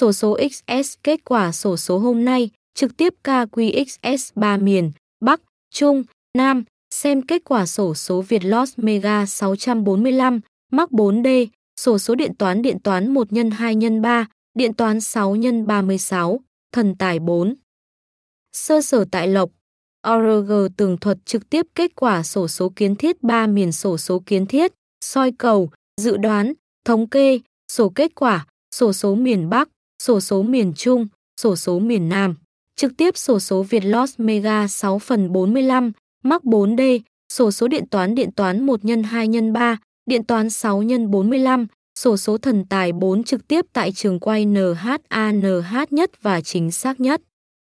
sổ số XS kết quả sổ số hôm nay, trực tiếp KQXS 3 miền, Bắc, Trung, Nam, xem kết quả sổ số Việt lost Mega 645, mark 4D, sổ số điện toán điện toán 1 x 2 x 3, điện toán 6 x 36, thần tài 4. Sơ sở tại Lộc, ORG tường thuật trực tiếp kết quả sổ số kiến thiết 3 miền sổ số kiến thiết, soi cầu, dự đoán, thống kê, sổ kết quả, sổ số miền Bắc, sổ số miền Trung, sổ số miền Nam. Trực tiếp sổ số Việt Lost Mega 6 phần 45, mắc 4D, sổ số điện toán điện toán 1 x 2 x 3, điện toán 6 x 45, sổ số thần tài 4 trực tiếp tại trường quay NHANH nhất và chính xác nhất.